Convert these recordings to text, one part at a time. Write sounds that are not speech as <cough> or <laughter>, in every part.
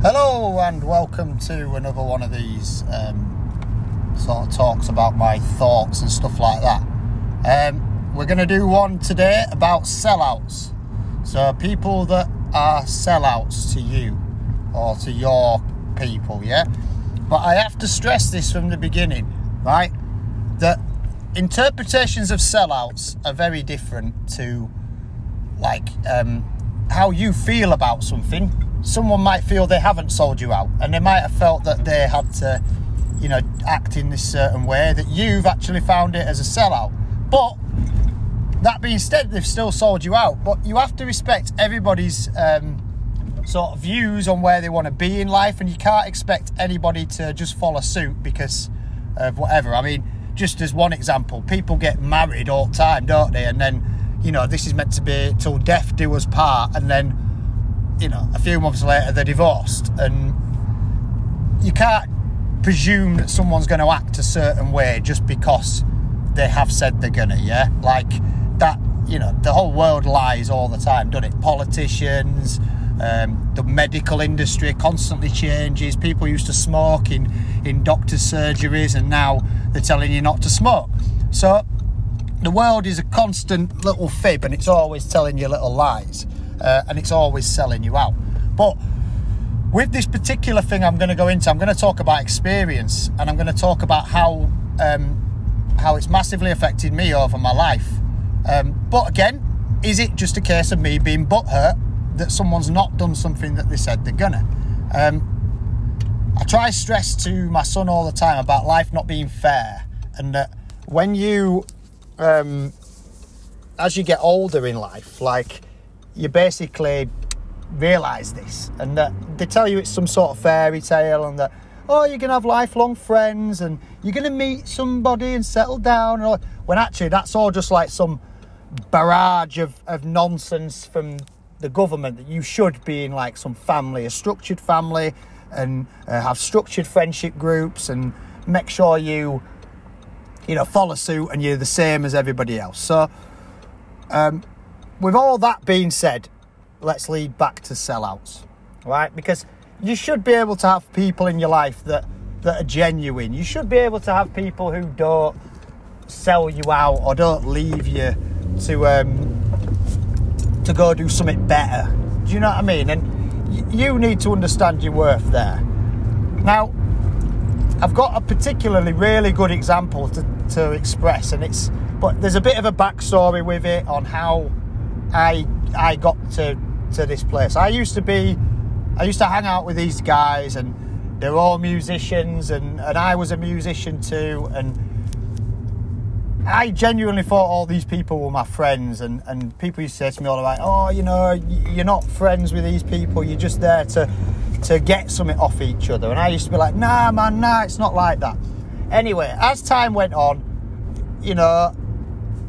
Hello and welcome to another one of these um, sort of talks about my thoughts and stuff like that. Um, we're going to do one today about sellouts. So, people that are sellouts to you or to your people, yeah? But I have to stress this from the beginning, right? That interpretations of sellouts are very different to like um, how you feel about something. Someone might feel they haven't sold you out, and they might have felt that they had to, you know, act in this certain way. That you've actually found it as a sellout. But that being said, they've still sold you out. But you have to respect everybody's um, sort of views on where they want to be in life, and you can't expect anybody to just follow suit because of whatever. I mean, just as one example, people get married all the time, don't they? And then you know, this is meant to be till death do us part, and then, you know, a few months later they're divorced, and you can't presume that someone's going to act a certain way just because they have said they're gonna, yeah? Like that, you know, the whole world lies all the time, doesn't it? Politicians, um, the medical industry constantly changes. People used to smoke in, in doctors' surgeries, and now they're telling you not to smoke. So the world is a constant little fib and it's always telling you little lies uh, and it's always selling you out. But with this particular thing I'm going to go into, I'm going to talk about experience and I'm going to talk about how um, how it's massively affected me over my life. Um, but again, is it just a case of me being butthurt that someone's not done something that they said they're gonna? Um, I try stress to my son all the time about life not being fair and that when you um, as you get older in life, like you basically realize this, and that they tell you it's some sort of fairy tale, and that oh, you're gonna have lifelong friends, and you're gonna meet somebody and settle down. Or, when actually, that's all just like some barrage of, of nonsense from the government that you should be in like some family, a structured family, and uh, have structured friendship groups, and make sure you you know, follow suit and you're the same as everybody else. So, um, with all that being said, let's lead back to sellouts, right? Because you should be able to have people in your life that that are genuine. You should be able to have people who don't sell you out or don't leave you to um, to go do something better. Do you know what I mean? And you need to understand your worth there. Now, I've got a particularly really good example to, to express, and it's but there's a bit of a backstory with it on how I I got to to this place. I used to be I used to hang out with these guys, and they're all musicians, and and I was a musician too, and I genuinely thought all these people were my friends, and, and people used to say to me all the time, "Oh, you know, you're not friends with these people. You're just there to to get something off each other. And I used to be like, nah, man, nah, it's not like that. Anyway, as time went on, you know,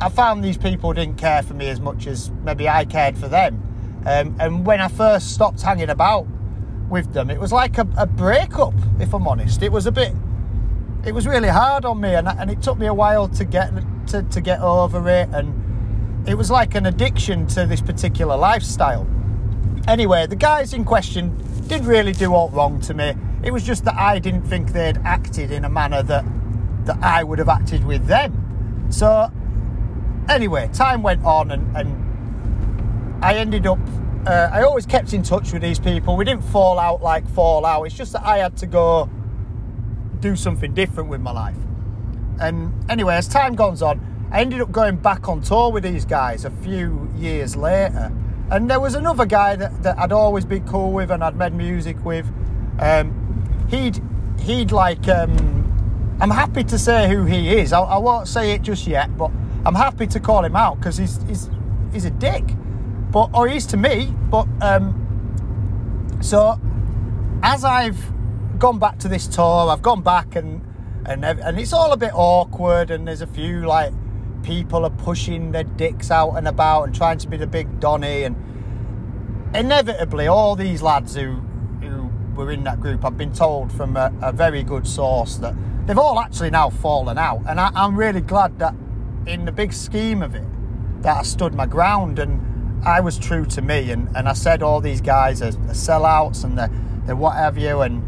I found these people didn't care for me as much as maybe I cared for them. Um, and when I first stopped hanging about with them, it was like a, a breakup, if I'm honest. It was a bit, it was really hard on me, and, and it took me a while to get to, to get over it. And it was like an addiction to this particular lifestyle. Anyway, the guys in question didn't really do all wrong to me. It was just that I didn't think they'd acted in a manner that that I would have acted with them. So anyway, time went on and, and I ended up uh, I always kept in touch with these people. We didn't fall out like fall out. It's just that I had to go do something different with my life. And anyway, as time goes on, I ended up going back on tour with these guys a few years later. And there was another guy that, that I'd always been cool with and I'd made music with. Um, he'd he'd like um, I'm happy to say who he is. I, I, won't say it just yet, but I'm happy to call him out because he's, he's he's a dick. But or he's to me. But um, so as I've gone back to this tour, I've gone back and and and it's all a bit awkward and there's a few like people are pushing their dicks out and about and trying to be the big Donny and inevitably all these lads who who were in that group I've been told from a, a very good source that they've all actually now fallen out and I, I'm really glad that in the big scheme of it that I stood my ground and I was true to me and, and I said all these guys are, are sellouts and they're, they're what have you, and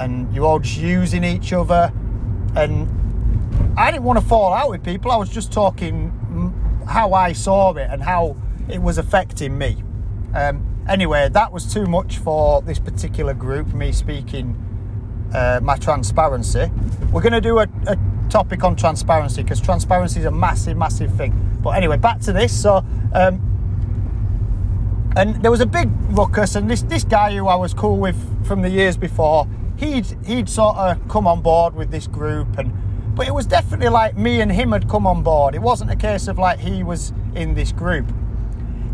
and you're all just using each other. And I didn't want to fall out with people. I was just talking how I saw it and how it was affecting me. Um, anyway, that was too much for this particular group. Me speaking uh, my transparency. We're going to do a, a topic on transparency because transparency is a massive, massive thing. But anyway, back to this. So, um, and there was a big ruckus, and this this guy who I was cool with from the years before, he'd he'd sort of come on board with this group, and but it was definitely like me and him had come on board. It wasn't a case of like he was in this group.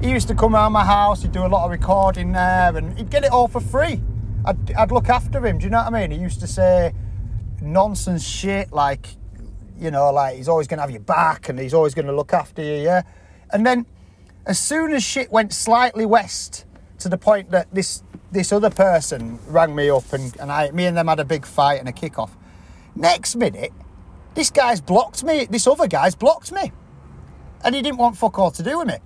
He used to come around my house, he'd do a lot of recording there, and he'd get it all for free. I'd, I'd look after him. Do you know what I mean? He used to say nonsense shit like, you know, like he's always going to have your back and he's always going to look after you, yeah. And then as soon as shit went slightly west to the point that this this other person rang me up and, and I me and them had a big fight and a kickoff. Next minute, this guy's blocked me. This other guy's blocked me, and he didn't want fuck all to do with me,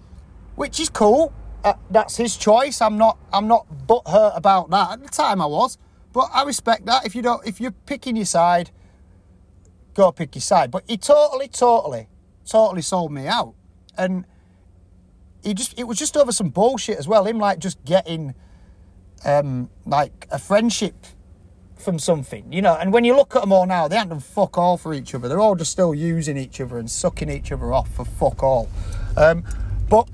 which is cool. Uh, that's his choice. I'm not. I'm not butthurt about that. At the time, I was, but I respect that. If you don't, if you're picking your side, go pick your side. But he totally, totally, totally sold me out, and he just. It was just over some bullshit as well. Him like just getting, um, like a friendship from something, you know. And when you look at them all now, they haven't done fuck all for each other. They're all just still using each other and sucking each other off for fuck all. Um, but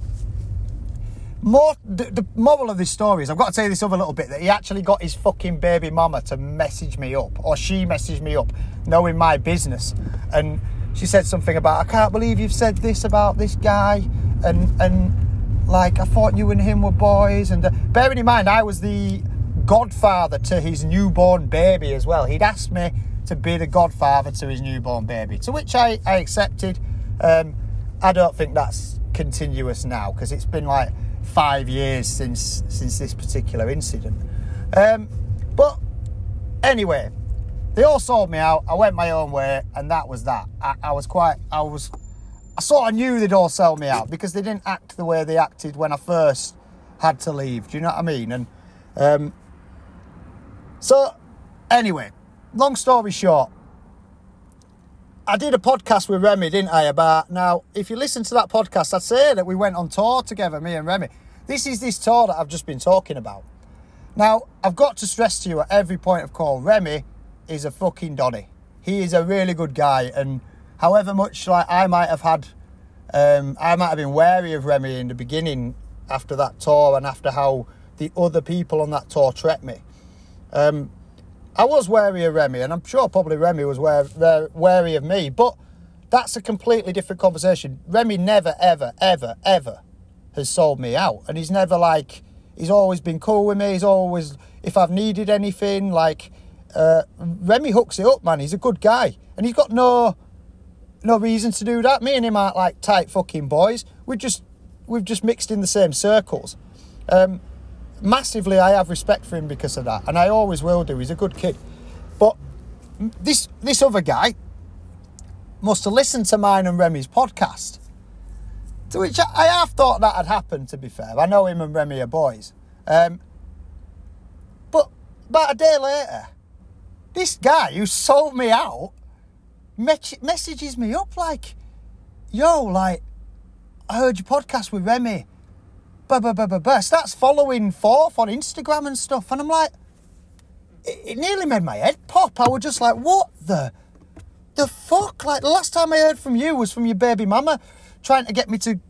more the, the, moral of this story is I've got to tell you this other little bit that he actually got his fucking baby mama to message me up, or she messaged me up, knowing my business, and she said something about I can't believe you've said this about this guy, and and like I thought you and him were boys, and uh, bearing in mind I was the godfather to his newborn baby as well. He'd asked me to be the godfather to his newborn baby, to which I, I accepted. Um, I don't think that's continuous now because it's been like five years since since this particular incident. Um, but anyway, they all sold me out. I went my own way, and that was that. I, I was quite, I was, I sort of knew they'd all sell me out because they didn't act the way they acted when I first had to leave. Do you know what I mean? And um, so, anyway, long story short, I did a podcast with Remy, didn't I? About now, if you listen to that podcast, I'd say that we went on tour together, me and Remy. This is this tour that I've just been talking about. Now, I've got to stress to you at every point of call, Remy is a fucking Donny. He is a really good guy, and however much like I might have had, um, I might have been wary of Remy in the beginning after that tour and after how the other people on that tour treated me. Um, I was wary of Remy, and I'm sure probably Remy was wary of me, but that's a completely different conversation. Remy never, ever, ever, ever has sold me out, and he's never like he's always been cool with me. He's always if I've needed anything, like uh, Remy hooks it up, man. He's a good guy, and he's got no no reason to do that. Me and him aren't like tight fucking boys. We just we've just mixed in the same circles. Um, massively, I have respect for him because of that, and I always will do. He's a good kid, but this this other guy must have listened to mine and Remy's podcast, to which I have thought that had happened. To be fair, I know him and Remy are boys, um, but about a day later, this guy who sold me out messages me up like, "Yo, like, I heard your podcast with Remy." Blah, blah, blah, blah, blah. Starts following Forth on Instagram and stuff. And I'm like, it, it nearly made my head pop. I was just like, what the, the fuck? Like, the last time I heard from you was from your baby mama trying to get me to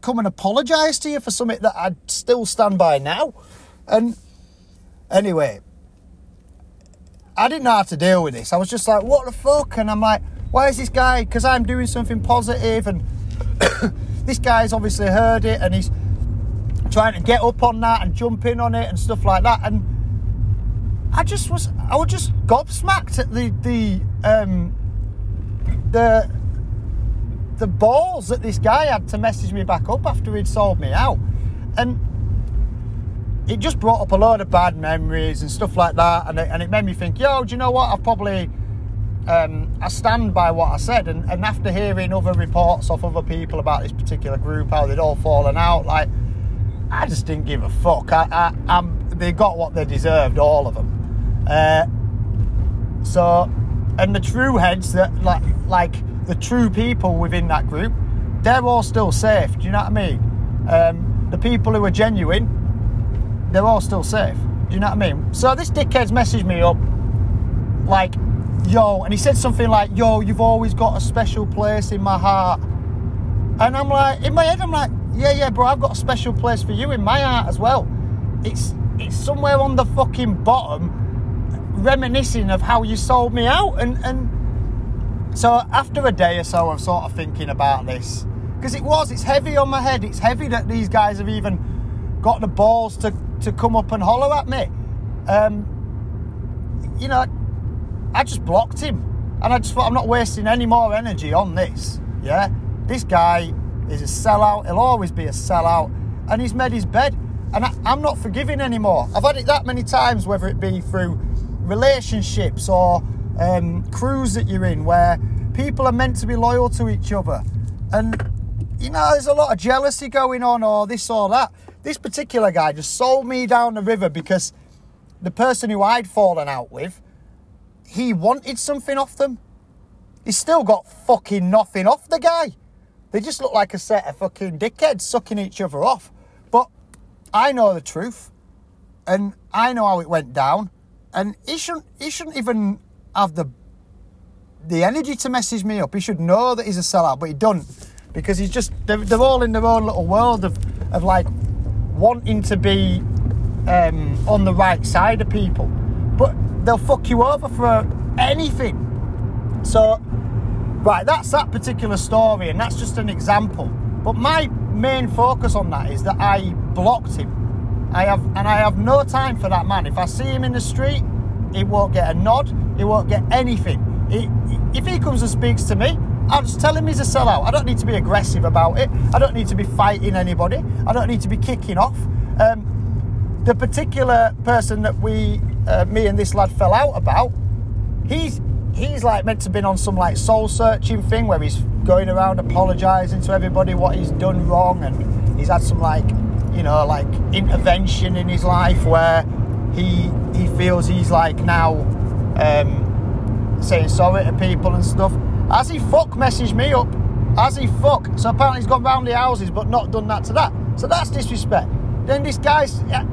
come and apologise to you for something that I'd still stand by now. And anyway, I didn't know how to deal with this. I was just like, what the fuck? And I'm like, why is this guy? Because I'm doing something positive and <coughs> this guy's obviously heard it and he's trying to get up on that and jump in on it and stuff like that. And I just was, I was just gobsmacked at the the um, the the balls that this guy had to message me back up after he'd sold me out, and it just brought up a load of bad memories and stuff like that. And it, and it made me think, yo, do you know what? I've probably um, I stand by what I said, and, and after hearing other reports of other people about this particular group, how they'd all fallen out, like I just didn't give a fuck. I, I, they got what they deserved, all of them. Uh, so, and the true heads that like like the true people within that group, they're all still safe. Do you know what I mean? Um, the people who are genuine, they're all still safe. Do you know what I mean? So this dickhead's messaged me up like, yo, and he said something like, yo, you've always got a special place in my heart. And I'm like, in my head, I'm like, yeah, yeah, bro, I've got a special place for you in my heart as well. It's it's somewhere on the fucking bottom, reminiscing of how you sold me out. And and so after a day or so of sort of thinking about this, because it was, it's heavy on my head. It's heavy that these guys have even got the balls to to come up and holler at me. Um, you know, I just blocked him. And I just thought, I'm not wasting any more energy on this. Yeah? This guy is a sellout. He'll always be a sellout. And he's made his bed. And I, am not forgiving anymore. I've had it that many times, whether it be through relationships or um, crews that you're in, where people are meant to be loyal to each other. And, you know, there's a lot of jealousy going on, or this or that. This particular guy just sold me down the river because the person who I'd fallen out with he wanted something off them. He's still got fucking nothing off the guy. They just look like a set of fucking dickheads sucking each other off. But I know the truth, and I know how it went down, and he shouldn't. He shouldn't even have the the energy to message me up. He should know that he's a sellout, but he don't because he's just they're, they're all in their own little world of of like wanting to be um, on the right side of people, but they'll fuck you over for anything. So, right, that's that particular story, and that's just an example. But my main focus on that is that I blocked him. I have, and I have no time for that man. If I see him in the street, he won't get a nod. He won't get anything. He, if he comes and speaks to me, I'll just tell him he's a sellout. I don't need to be aggressive about it. I don't need to be fighting anybody. I don't need to be kicking off. Um, the particular person that we, uh, me and this lad fell out about, he's he's like meant to have been on some like soul searching thing where he's going around apologising to everybody what he's done wrong, and he's had some like you know like intervention in his life where he he feels he's like now um, saying sorry to people and stuff. As he fuck messaged me up, as he fuck. So apparently he's gone round the houses but not done that to that. So that's disrespect. Then this guy's yeah,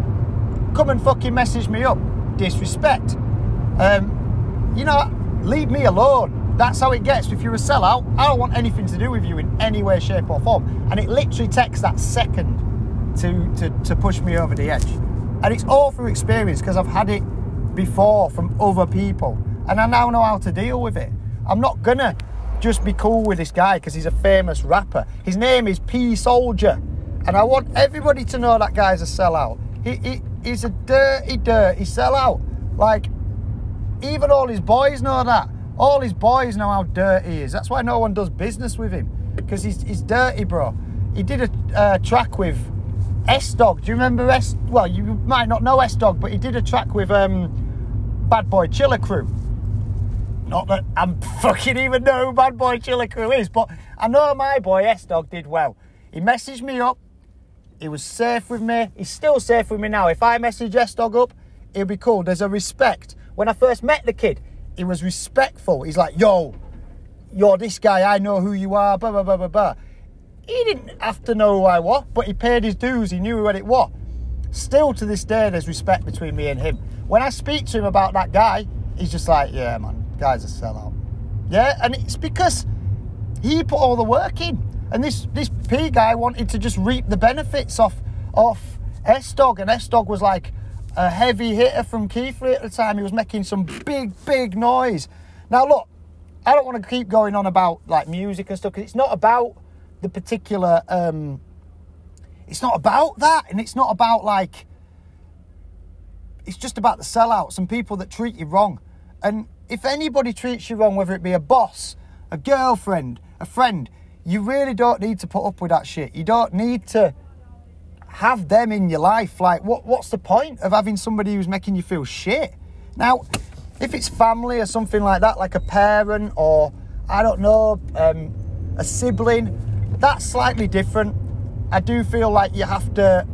come and fucking message me up. Disrespect. Um, you know, leave me alone. That's how it gets. If you're a sellout, I don't want anything to do with you in any way, shape, or form. And it literally takes that second to, to, to push me over the edge. And it's all through experience because I've had it before from other people. And I now know how to deal with it. I'm not gonna just be cool with this guy because he's a famous rapper. His name is P Soldier. And I want everybody to know that guy's a sellout. He, he, he's a dirty, dirty sellout. Like, even all his boys know that. All his boys know how dirty he is. That's why no one does business with him. Because he's, he's dirty, bro. He did a uh, track with S Dog. Do you remember S? Well, you might not know S Dog, but he did a track with um, Bad Boy Chiller Crew. Not that I'm fucking even know who Bad Boy Chiller Crew is, but I know my boy S Dog did well. He messaged me up he was safe with me. He's still safe with me now. If I message S Dog up, he'll be cool. There's a respect. When I first met the kid, he was respectful. He's like, yo, you're this guy. I know who you are. Blah, blah, blah, blah, blah. He didn't have to know who I was, but he paid his dues. He knew what it was. Still to this day, there's respect between me and him. When I speak to him about that guy, he's just like, yeah, man, guy's a sellout. Yeah, and it's because he put all the work in. And this this P guy wanted to just reap the benefits off off S Dog, and S Dog was like a heavy hitter from Keighley at the time. He was making some big big noise. Now look, I don't want to keep going on about like music and stuff because it's not about the particular. Um, it's not about that, and it's not about like. It's just about the sellouts and people that treat you wrong. And if anybody treats you wrong, whether it be a boss, a girlfriend, a friend, you really don't need to put up with that shit. You don't need to have them in your life. Like, what, what's the point of having somebody who's making you feel shit? Now, if it's family or something like that, like a parent or, I don't know, um, a sibling, that's slightly different. I do feel like you have to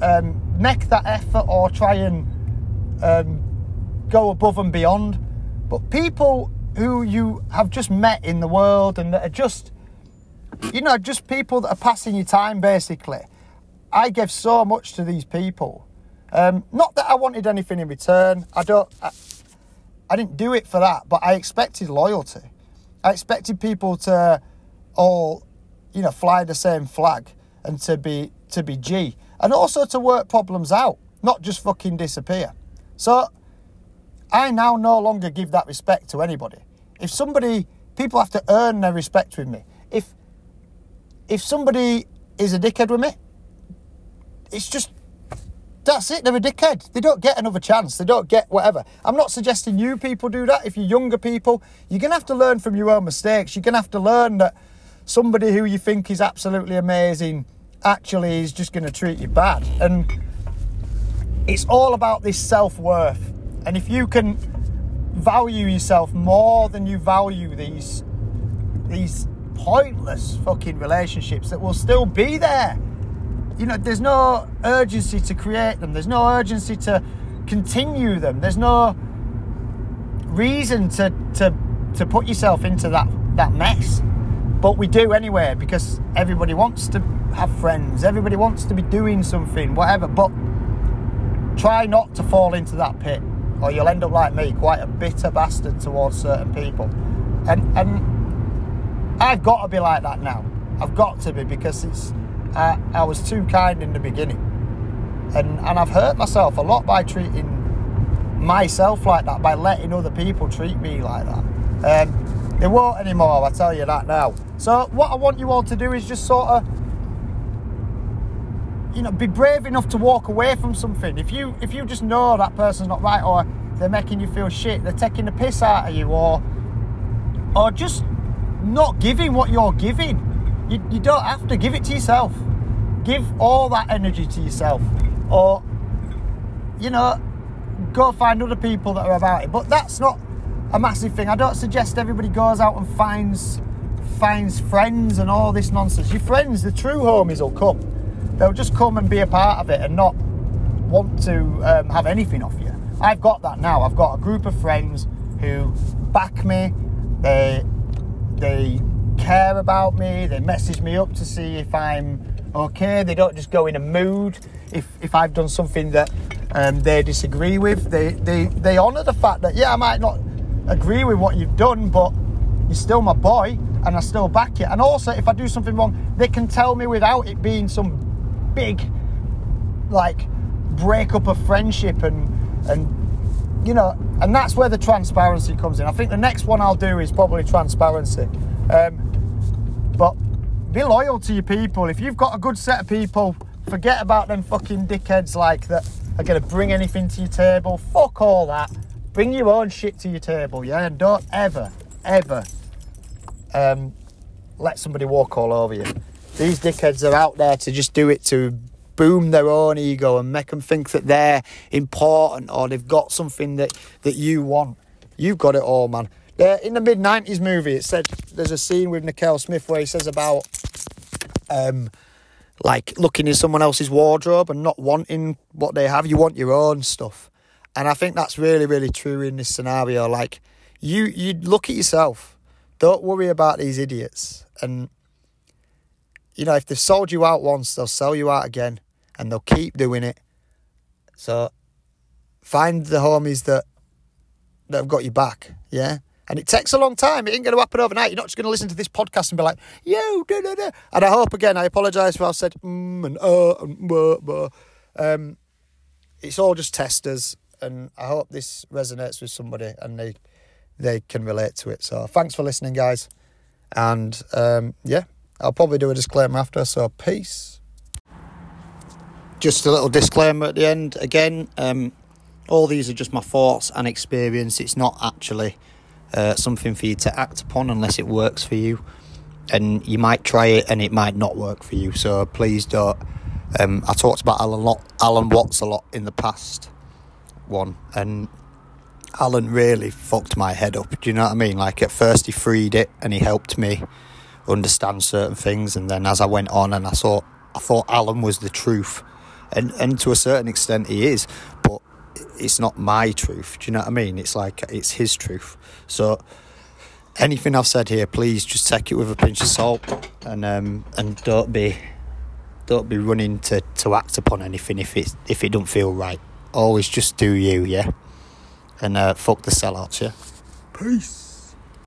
um, make that effort or try and um, go above and beyond. But people who you have just met in the world and that are just, you know, just people that are passing your time basically. I give so much to these people. Um, not that I wanted anything in return. I don't. I, I didn't do it for that, but I expected loyalty. I expected people to all, you know, fly the same flag and to be to be G, and also to work problems out, not just fucking disappear. So I now no longer give that respect to anybody. If somebody, people have to earn their respect with me. If if somebody is a dickhead with me, it's just that's it. They're a dickhead. They don't get another chance. They don't get whatever. I'm not suggesting you people do that. If you're younger people, you're gonna have to learn from your own mistakes. You're gonna have to learn that somebody who you think is absolutely amazing actually is just gonna treat you bad. And it's all about this self worth. And if you can value yourself more than you value these these pointless fucking relationships that will still be there you know, there's no urgency to create them. There's no urgency to continue them. There's no reason to to to put yourself into that that mess. But we do anyway because everybody wants to have friends. Everybody wants to be doing something, whatever. But try not to fall into that pit, or you'll end up like me, quite a bitter bastard towards certain people. And and I've got to be like that now. I've got to be because it's I, I was too kind in the beginning. And, and I've hurt myself a lot by treating myself like that, by letting other people treat me like that. Um, it won't anymore, I tell you that now. So, what I want you all to do is just sort of, you know, be brave enough to walk away from something. If you if you just know that person's not right, or they're making you feel shit, they're taking the piss out of you, or or just not giving what you're giving. You, you don't have to give it to yourself. Give all that energy to yourself. Or you know go find other people that are about it. But that's not a massive thing. I don't suggest everybody goes out and finds finds friends and all this nonsense. Your friends the true homies will come. They'll just come and be a part of it and not want to um, have anything off you. I've got that now. I've got a group of friends who back me. They they care about me they message me up to see if i'm okay? They don't just go in a mood if, if I've done something that um, they disagree with. They, they, they honour the fact that, yeah, I might not agree with what you've done, but you're still my boy and I still back you. And also, if I do something wrong, they can tell me without it being some big, like, break up of friendship and, and you know, and that's where the transparency comes in. I think the next one I'll do is probably transparency. Um, but be loyal to your people. If you've got a good set of people, forget about them fucking dickheads like that are going to bring anything to your table. Fuck all that. Bring your own shit to your table, yeah? And don't ever, ever um, let somebody walk all over you. These dickheads are out there to just do it to boom their own ego and make them think that they're important or they've got something that, that you want. You've got it all, man. In the mid 90s movie, it said there's a scene with Nicole Smith where he says about um, like looking in someone else's wardrobe and not wanting what they have. You want your own stuff. And I think that's really, really true in this scenario. Like, you, you look at yourself. Don't worry about these idiots. And, you know, if they've sold you out once, they'll sell you out again and they'll keep doing it. So find the homies that, that have got you back. Yeah. And it takes a long time. It ain't going to happen overnight. You're not just going to listen to this podcast and be like, yo, da, da, da. And I hope, again, I apologise if I've said mm and uh and. Um, it's all just testers. And I hope this resonates with somebody and they they can relate to it. So thanks for listening, guys. And um, yeah, I'll probably do a disclaimer after. So peace. Just a little disclaimer at the end. Again, um, all these are just my thoughts and experience. It's not actually uh, something for you to act upon unless it works for you. And you might try it and it might not work for you. So please don't. Um, I talked about Alan, lot, Alan Watts a lot in the past one, and Alan really fucked my head up. Do you know what I mean? Like at first he freed it and he helped me understand certain things, and then as I went on and I saw, I thought Alan was the truth. and and to a certain extent he is, but it's not my truth. Do you know what I mean? It's like it's his truth. So anything I've said here, please just take it with a pinch of salt, and um, and don't be don't be running to, to act upon anything if it if it don't feel right. Always just do you, yeah. And uh, fuck the sellouts, yeah. Peace.